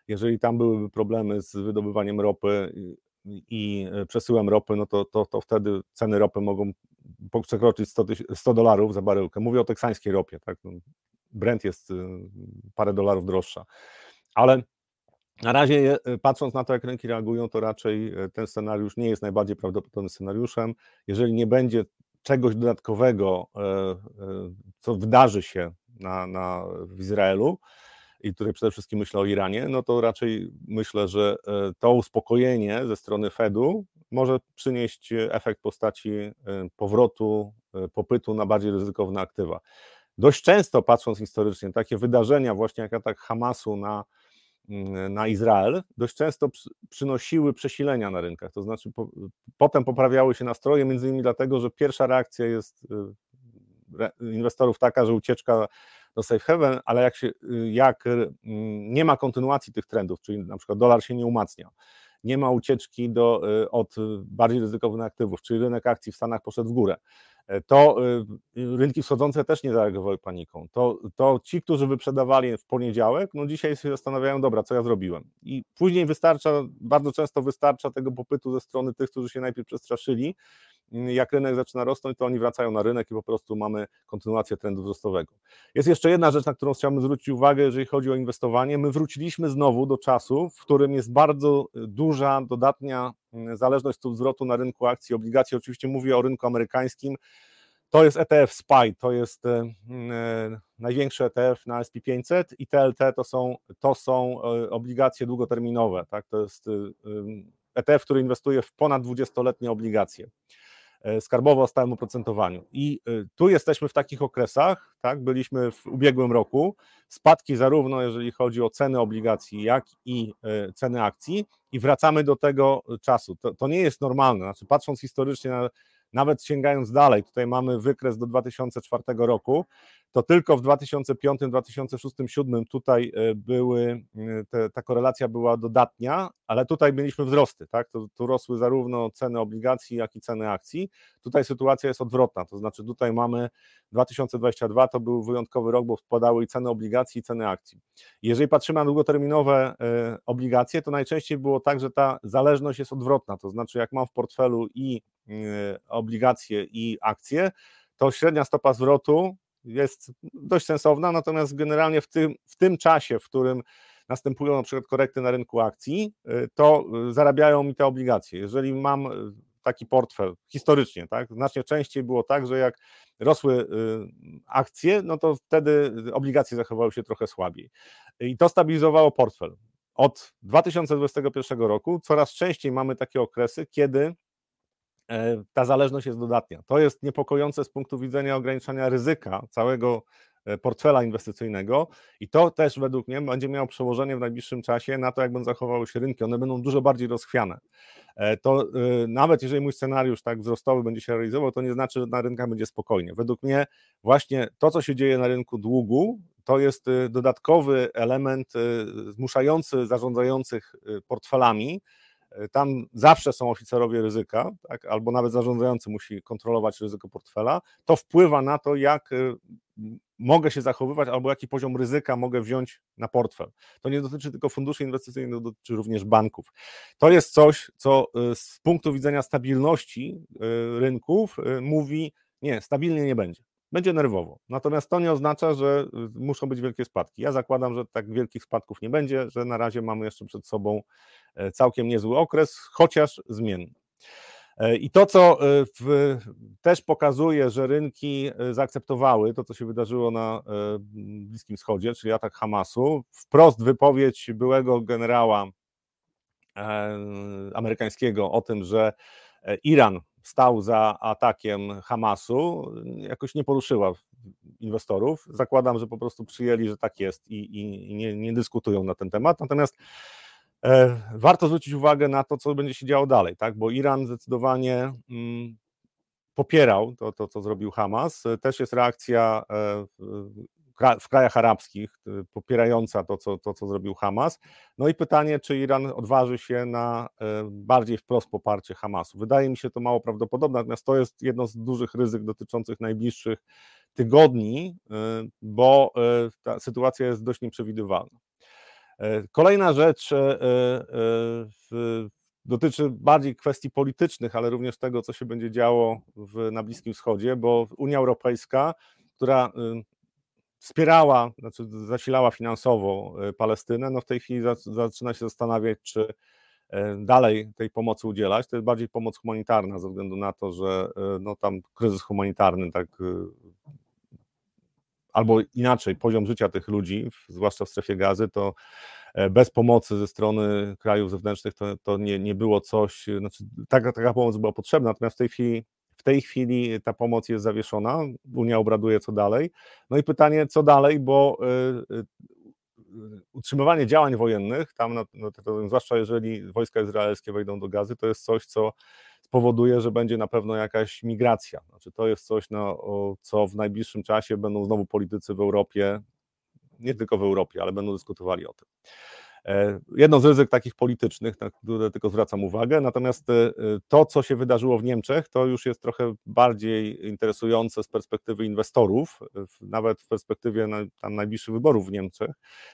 Jeżeli tam byłyby problemy z wydobywaniem ropy, i e, przesyłem ropy, no to, to, to wtedy ceny ropy mogą przekroczyć 100, 100 dolarów za baryłkę. Mówię o teksańskiej ropie, tak? No, Brent jest y, parę dolarów droższa. Ale na razie, e, patrząc na to, jak rynki reagują, to raczej e, ten scenariusz nie jest najbardziej prawdopodobnym scenariuszem. Jeżeli nie będzie czegoś dodatkowego, co wydarzy się na, na, w Izraelu, i tutaj przede wszystkim myślę o Iranie, no to raczej myślę, że e, to uspokojenie ze strony Fedu może przynieść efekt postaci e, powrotu e, popytu na bardziej ryzykowne aktywa. Dość często, patrząc historycznie, takie wydarzenia, właśnie jak atak Hamasu na, mm, na Izrael, dość często przynosiły przesilenia na rynkach, to znaczy po, potem poprawiały się nastroje, między innymi dlatego, że pierwsza reakcja jest inwestorów taka, że ucieczka do safe haven, ale jak, się, jak nie ma kontynuacji tych trendów, czyli na przykład dolar się nie umacnia, nie ma ucieczki do, od bardziej ryzykownych aktywów, czyli rynek akcji w Stanach poszedł w górę, to y, rynki wschodzące też nie zareagowały paniką. To, to ci, którzy wyprzedawali w poniedziałek, no dzisiaj się zastanawiają, dobra, co ja zrobiłem. I później wystarcza, bardzo często wystarcza tego popytu ze strony tych, którzy się najpierw przestraszyli, jak rynek zaczyna rosnąć, to oni wracają na rynek i po prostu mamy kontynuację trendu wzrostowego. Jest jeszcze jedna rzecz, na którą chciałbym zwrócić uwagę, jeżeli chodzi o inwestowanie. My wróciliśmy znowu do czasu, w którym jest bardzo duża, dodatnia mm, zależność od zwrotu na rynku akcji, obligacji. Oczywiście mówię o rynku amerykańskim. To jest ETF SPY, to jest e, e, największy ETF na SP500 i TLT to są, to są e, obligacje długoterminowe. Tak? To jest ETF, który inwestuje w ponad 20-letnie obligacje. E, skarbowo o stałym oprocentowaniu. I e, tu jesteśmy w takich okresach, tak, byliśmy w ubiegłym roku, spadki zarówno jeżeli chodzi o ceny obligacji, jak i e, ceny akcji i wracamy do tego czasu. To, to nie jest normalne, znaczy patrząc historycznie na nawet sięgając dalej, tutaj mamy wykres do 2004 roku, to tylko w 2005, 2006, 2007 tutaj e, były, e, te, ta korelacja była dodatnia, ale tutaj mieliśmy wzrosty, tak? To, tu rosły zarówno ceny obligacji, jak i ceny akcji. Tutaj sytuacja jest odwrotna, to znaczy tutaj mamy 2022 to był wyjątkowy rok, bo spadały i ceny obligacji, i ceny akcji. Jeżeli patrzymy na długoterminowe e, obligacje, to najczęściej było tak, że ta zależność jest odwrotna, to znaczy jak mam w portfelu i obligacje i akcje, to średnia stopa zwrotu jest dość sensowna, natomiast generalnie w tym, w tym czasie, w którym następują na przykład korekty na rynku akcji, y, to y, zarabiają mi te obligacje. Jeżeli mam taki portfel historycznie, tak, znacznie częściej było tak, że jak rosły akcje, no to wtedy obligacje zachowały się trochę słabiej. I to stabilizowało portfel. Od 2021 roku coraz częściej mamy takie okresy, kiedy E, ta zależność jest dodatnia. To jest niepokojące z punktu widzenia ograniczania ryzyka całego e, portfela inwestycyjnego i to też według mnie będzie miało przełożenie w najbliższym czasie na to, jak będą zachowały się rynki. One będą dużo bardziej rozchwiane. E, to nawet jeżeli mój scenariusz tak wzrostowy będzie się realizował, to nie znaczy, że na rynkach będzie spokojnie. Według mnie właśnie to, co się dzieje na rynku długu, to jest dodatkowy element zmuszający zarządzających portfelami tam zawsze są oficerowie ryzyka, tak, albo nawet zarządzający musi kontrolować ryzyko portfela, to wpływa na to, jak y, mogę się zachowywać, albo jaki poziom ryzyka mogę wziąć na portfel. To nie dotyczy tylko funduszy inwestycyjnych, to dotyczy również banków. To jest coś, co y, z punktu widzenia stabilności y, rynków mówi, nie, stabilnie nie będzie będzie nerwowo. Natomiast to nie oznacza, że y, muszą być wielkie spadki. Ja zakładam, że tak wielkich spadków nie będzie, że na razie mamy jeszcze przed sobą całkiem niezły okres, chociaż zmienny. E, I to, co e, w, też pokazuje, że rynki zaakceptowały to, co się wydarzyło na Bliskim Wschodzie, czyli atak Hamasu, wprost wypowiedź byłego generała amerykańskiego o tym, że Iran stał za atakiem Hamasu, jakoś nie poruszyła inwestorów. Zakładam, że po prostu przyjęli, że tak jest i, i nie, nie, dyskutują na ten temat. Natomiast e, warto zwrócić uwagę na to, co będzie się działo dalej, tak? bo Iran zdecydowanie mm, popierał to, to, co zrobił Hamas. Też jest reakcja e, w krajach arabskich, popierająca to co, to, co zrobił Hamas. No i pytanie, czy Iran odważy się na e, bardziej wprost poparcie Hamasu. Wydaje mi się to mało prawdopodobne, natomiast to jest jedno z dużych ryzyk dotyczących najbliższych tygodni, bo e, ta sytuacja jest dość nieprzewidywalna. E, kolejna rzecz dotyczy bardziej kwestii politycznych, ale również tego, co się będzie działo w, na Bliskim Wschodzie, bo Unia Europejska, która y, wspierała, znaczy zasilała finansowo e, Palestynę, no w tej chwili zaczyna się zastanawiać, czy e, dalej tej pomocy udzielać. To jest bardziej pomoc humanitarna ze względu na to, że e, no tam kryzys humanitarny, tak albo inaczej, poziom życia tych ludzi, zwłaszcza w strefie gazy, to bez pomocy ze strony krajów zewnętrznych to, to nie, nie było coś, znaczy taka, taka pomoc była potrzebna, natomiast w tej chwili tej chwili ta pomoc jest zawieszona, Unia obraduje co dalej. No i pytanie, co dalej, bo y, utrzymywanie działań wojennych, tam, no, to, zwłaszcza jeżeli wojska izraelskie wejdą do gazy, to jest coś, co spowoduje, że będzie na pewno jakaś migracja. Znaczy, to jest coś, no, co w najbliższym czasie będą znowu politycy w Europie, nie tylko w Europie, ale będą dyskutowali o tym. E, jedno z ryzyk takich politycznych, na które tylko zwracam uwagę, natomiast e, to, co się wydarzyło w Niemczech, to już jest trochę bardziej interesujące z perspektywy inwestorów, nawet w perspektywie tam najbliższych wyborów w Niemczech,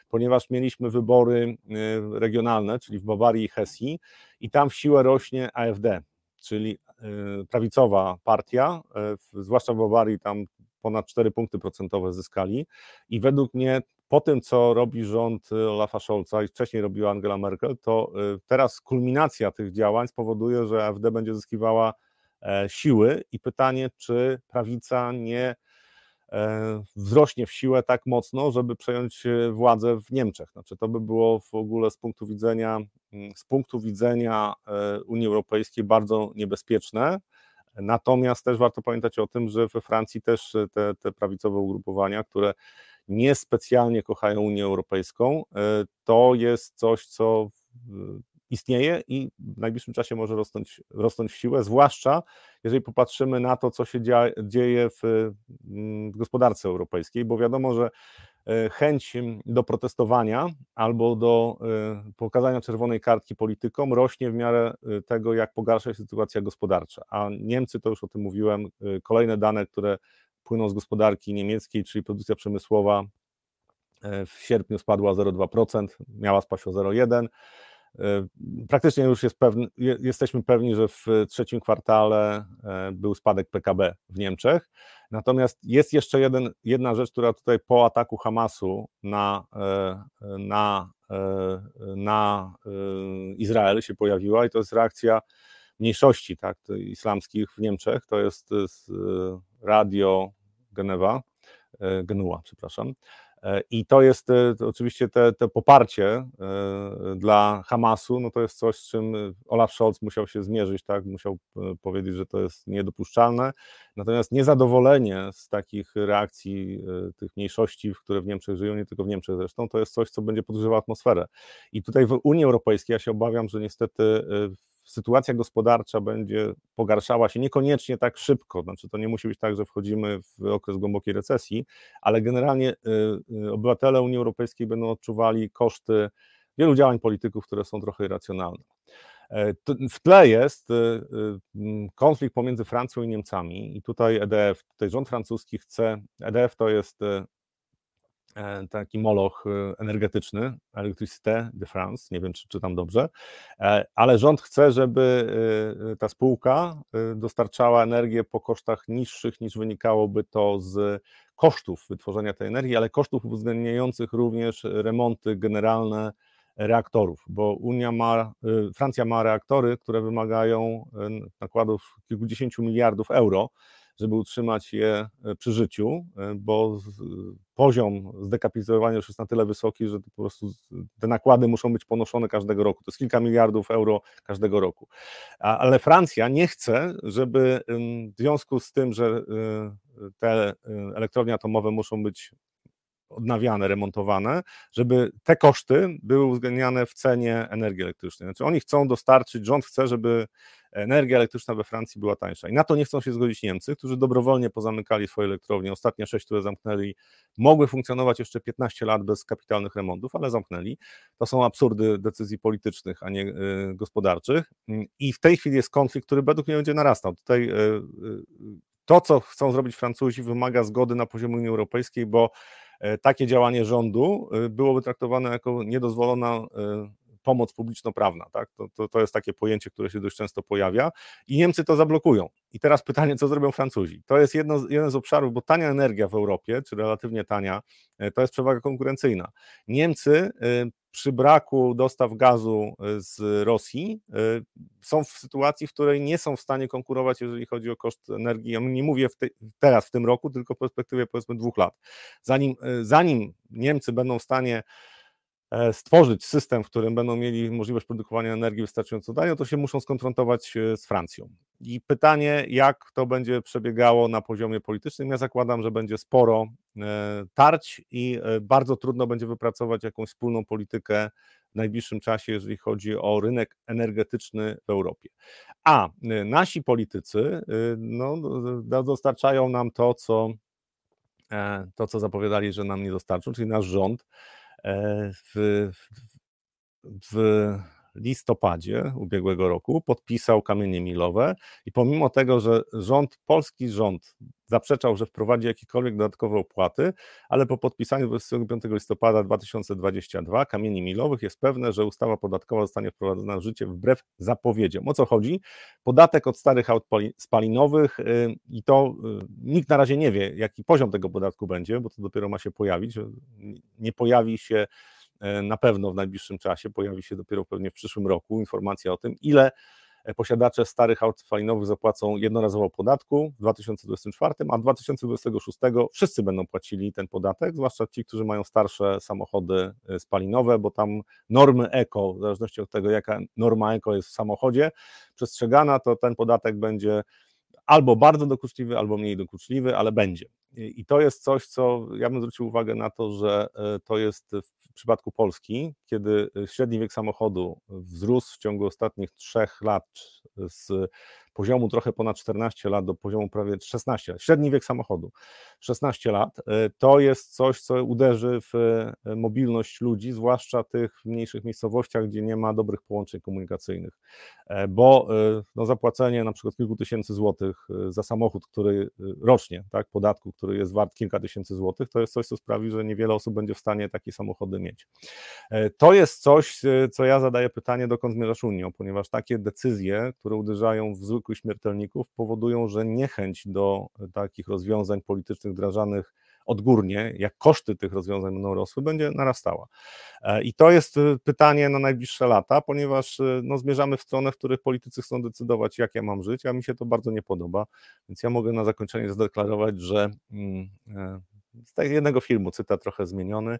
ponieważ mieliśmy wybory e, regionalne, czyli w Bawarii i Hesji, i tam w siłę rośnie AfD, czyli prawicowa partia, zwłaszcza w Bawarii tam ponad 4 punkty procentowe zyskali i według mnie po tym, co robi rząd y, Olafa Scholza i wcześniej robiła Angela Merkel, to y, teraz kulminacja tych działań spowoduje, że AfD będzie zyskiwała e, siły i pytanie, czy prawica nie e, wzrośnie w siłę tak mocno, żeby przejąć e, władzę w Niemczech. Znaczy to by było w ogóle z punktu widzenia, mm, z punktu widzenia Unii Europejskiej bardzo niebezpieczne. Natomiast też warto pamiętać o tym, że we Francji też te, te prawicowe ugrupowania, które niespecjalnie kochają Unię Europejską, e, to jest coś, co istnieje i w najbliższym czasie może rosnąć, rosnąć w siłę, zwłaszcza jeżeli popatrzymy na to, co się dzieje w, w gospodarce europejskiej, bo wiadomo, że e, chęć do protestowania albo do e, pokazania czerwonej kartki politykom rośnie w miarę tego, jak pogarsza się sytuacja gospodarcza. A Niemcy, to już o tym mówiłem, kolejne dane, które płyną z gospodarki niemieckiej, czyli produkcja przemysłowa e, w sierpniu spadła o 0,2%, miała spaść o 0,1%. E, praktycznie już jest pewny, jesteśmy pewni, że w trzecim kwartale e, był spadek PKB w Niemczech. Natomiast jest jeszcze jeden, jedna rzecz, która tutaj po ataku Hamasu na, na, na Izrael się pojawiła, i to jest reakcja mniejszości tak, islamskich w Niemczech. To jest radio Genewa, e, Genua, przepraszam. E, I to jest e, oczywiście te, te poparcie dla Hamasu, no to jest coś, z czym Olaf Scholz musiał się zmierzyć, tak, musiał powiedzieć, że to jest niedopuszczalne. Natomiast niezadowolenie z takich reakcji tych mniejszości, które w Niemczech żyją, nie tylko w Niemczech zresztą, to jest coś, co będzie podgrzewało atmosferę. I tutaj w Unii Europejskiej ja się obawiam, że niestety sytuacja gospodarcza będzie pogarszała się niekoniecznie tak szybko, znaczy to nie musi być tak, że wchodzimy w okres głębokiej recesji, ale generalnie y, y, obywatele Unii Europejskiej będą odczuwali koszty wielu działań polityków, które są trochę irracjonalne. E, w tle jest y, konflikt pomiędzy Francją i Niemcami i tutaj EDF, tutaj rząd francuski chce, EDF to jest taki moloch e, energetyczny, Electricité de France, nie wiem czy czytam dobrze, e, ale rząd chce, żeby ta spółka dostarczała energię po kosztach niższych niż wynikałoby to z kosztów wytworzenia tej energii, ale kosztów uwzględniających również remonty generalne reaktorów, bo Unia ma, Francja ma reaktory, które wymagają nakładów kilkudziesięciu miliardów euro, żeby utrzymać je e, przy życiu, e, bo poziom zdekapitalizowania już jest na tyle wysoki, że po prostu te nakłady muszą być ponoszone każdego roku. To jest kilka miliardów euro każdego roku. Ale Francja nie chce, żeby w związku z tym, że e, te elektrownie atomowe muszą być odnawiane, remontowane, żeby te koszty były uwzględniane w cenie energii elektrycznej. Znaczy oni chcą dostarczyć, rząd chce, żeby energia elektryczna we Francji była tańsza. I na to nie chcą się zgodzić Niemcy, którzy dobrowolnie pozamykali swoje elektrownie. Ostatnie sześć, które zamknęli, mogły funkcjonować jeszcze 15 lat bez kapitalnych remontów, ale zamknęli. To są absurdy decyzji politycznych, a nie y, gospodarczych. I w tej chwili jest konflikt, który według mnie będzie narastał. Tutaj y, y, to, co chcą zrobić Francuzi, wymaga zgody na poziomie Unii Europejskiej, bo E, takie działanie rządu e, byłoby traktowane jako niedozwolona e, pomoc publiczno-prawna. Tak? To, to, to jest takie pojęcie, które się dość często pojawia i Niemcy to zablokują. I teraz pytanie, co zrobią Francuzi? To jest jedno, jeden z obszarów, bo tania energia w Europie, czy relatywnie tania, to jest przewaga konkurencyjna. Niemcy przy braku dostaw gazu e, z Rosji e, są w sytuacji, w której nie są w stanie konkurować, jeżeli chodzi o koszt energii. Ja nie mówię w te, teraz, w tym roku, tylko w perspektywie powiedzmy dwóch lat. Zanim, e, zanim Niemcy będą w stanie e, stworzyć system, w którym będą mieli możliwość produkowania energii wystarczająco tanio, to się muszą skonfrontować e, z Francją. I pytanie, jak to będzie przebiegało na poziomie politycznym, ja zakładam, że będzie sporo tarć i bardzo trudno będzie wypracować jakąś wspólną politykę w najbliższym czasie, jeżeli chodzi o rynek energetyczny w Europie. A nasi politycy no, dostarczają nam to, co E, to, co zapowiadali, że nam nie dostarczą, czyli nasz rząd e, w, w, w listopadzie ubiegłego roku podpisał kamienie milowe i pomimo tego, że rząd, polski rząd zaprzeczał, że wprowadzi jakiekolwiek dodatkowe opłaty, ale po podpisaniu 25 listopada 2022 kamieni milowych jest pewne, że ustawa podatkowa zostanie wprowadzona w życie wbrew zapowiedziom. O co chodzi? Podatek od starych aut spalinowych y, i to y, nikt na razie nie wie, jaki poziom tego podatku będzie, bo to dopiero ma się pojawić. Nie pojawi się na pewno w najbliższym czasie, pojawi się dopiero pewnie w przyszłym roku informacja o tym, ile e, posiadacze starych aut spalinowych zapłacą jednorazowo podatku w 2024, a w 2026 wszyscy będą płacili ten podatek, zwłaszcza ci, którzy mają starsze samochody e, spalinowe, bo tam normy eko, w zależności od tego, jaka norma eko jest w samochodzie przestrzegana, to ten podatek będzie albo bardzo dokuczliwy, albo mniej dokuczliwy, ale będzie. I to jest coś, co ja bym zwrócił uwagę na to, że to jest w przypadku Polski, kiedy średni wiek samochodu wzrósł w ciągu ostatnich trzech lat z poziomu trochę ponad 14 lat do poziomu prawie 16 lat, średni wiek samochodu 16 lat, to jest coś, co uderzy w mobilność ludzi, zwłaszcza tych w mniejszych miejscowościach, gdzie nie ma dobrych połączeń komunikacyjnych, bo no, zapłacenie na przykład kilku tysięcy złotych za samochód, który rocznie, tak, podatku, który jest wart kilka tysięcy złotych, to jest coś, co sprawi, że niewiele osób będzie w stanie takie samochody mieć. E, to jest coś, e, co ja zadaję pytanie, dokąd zmierzasz Unią, ponieważ takie decyzje, które uderzają w zwykłych śmiertelników, powodują, że niechęć do takich rozwiązań politycznych wdrażanych odgórnie, jak koszty tych rozwiązań będą rosły, będzie narastała. E, I to jest pytanie na najbliższe lata, ponieważ no, zmierzamy w stronę, w której politycy chcą decydować, jak ja mam żyć, a mi się to bardzo nie podoba, więc ja mogę na zakończenie zadeklarować, że mm, z jednego filmu, cytat trochę zmieniony,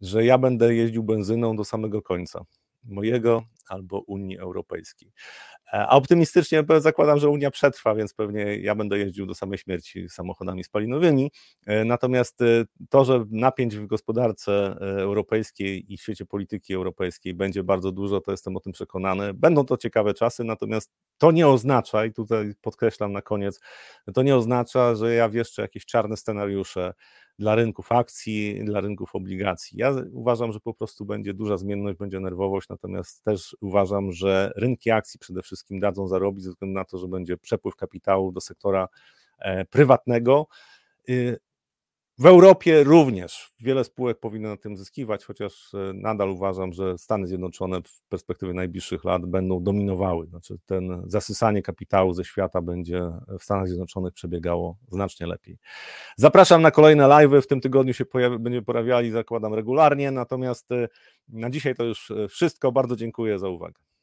że ja będę jeździł benzyną do samego końca mojego albo Unii Europejskiej. E, a optymistycznie zakładam, że Unia przetrwa, więc pewnie ja będę jeździł do samej śmierci samochodami spalinowymi. E, natomiast e, to, że napięć w gospodarce europejskiej i w świecie polityki europejskiej będzie bardzo dużo, to jestem o tym przekonany. Będą to ciekawe czasy, natomiast to nie oznacza, i tutaj podkreślam na koniec, to nie oznacza, że ja wieszczę jakieś czarne scenariusze dla rynków akcji, dla rynków obligacji. Ja uważam, że po prostu będzie duża zmienność, będzie nerwowość, natomiast też uważam, że rynki akcji przede wszystkim dadzą zarobić ze względu na to, że będzie przepływ kapitału do sektora e, prywatnego. W Europie również wiele spółek powinno na tym zyskiwać, chociaż e, nadal uważam, że Stany Zjednoczone w perspektywie najbliższych lat będą dominowały. Znaczy, ten zasysanie kapitału ze świata będzie w Stanach Zjednoczonych przebiegało znacznie lepiej. Zapraszam na kolejne live. W tym tygodniu się pojawi, będziemy pojawiali, zakładam regularnie. Natomiast e, na dzisiaj to już e, wszystko. Bardzo dziękuję za uwagę.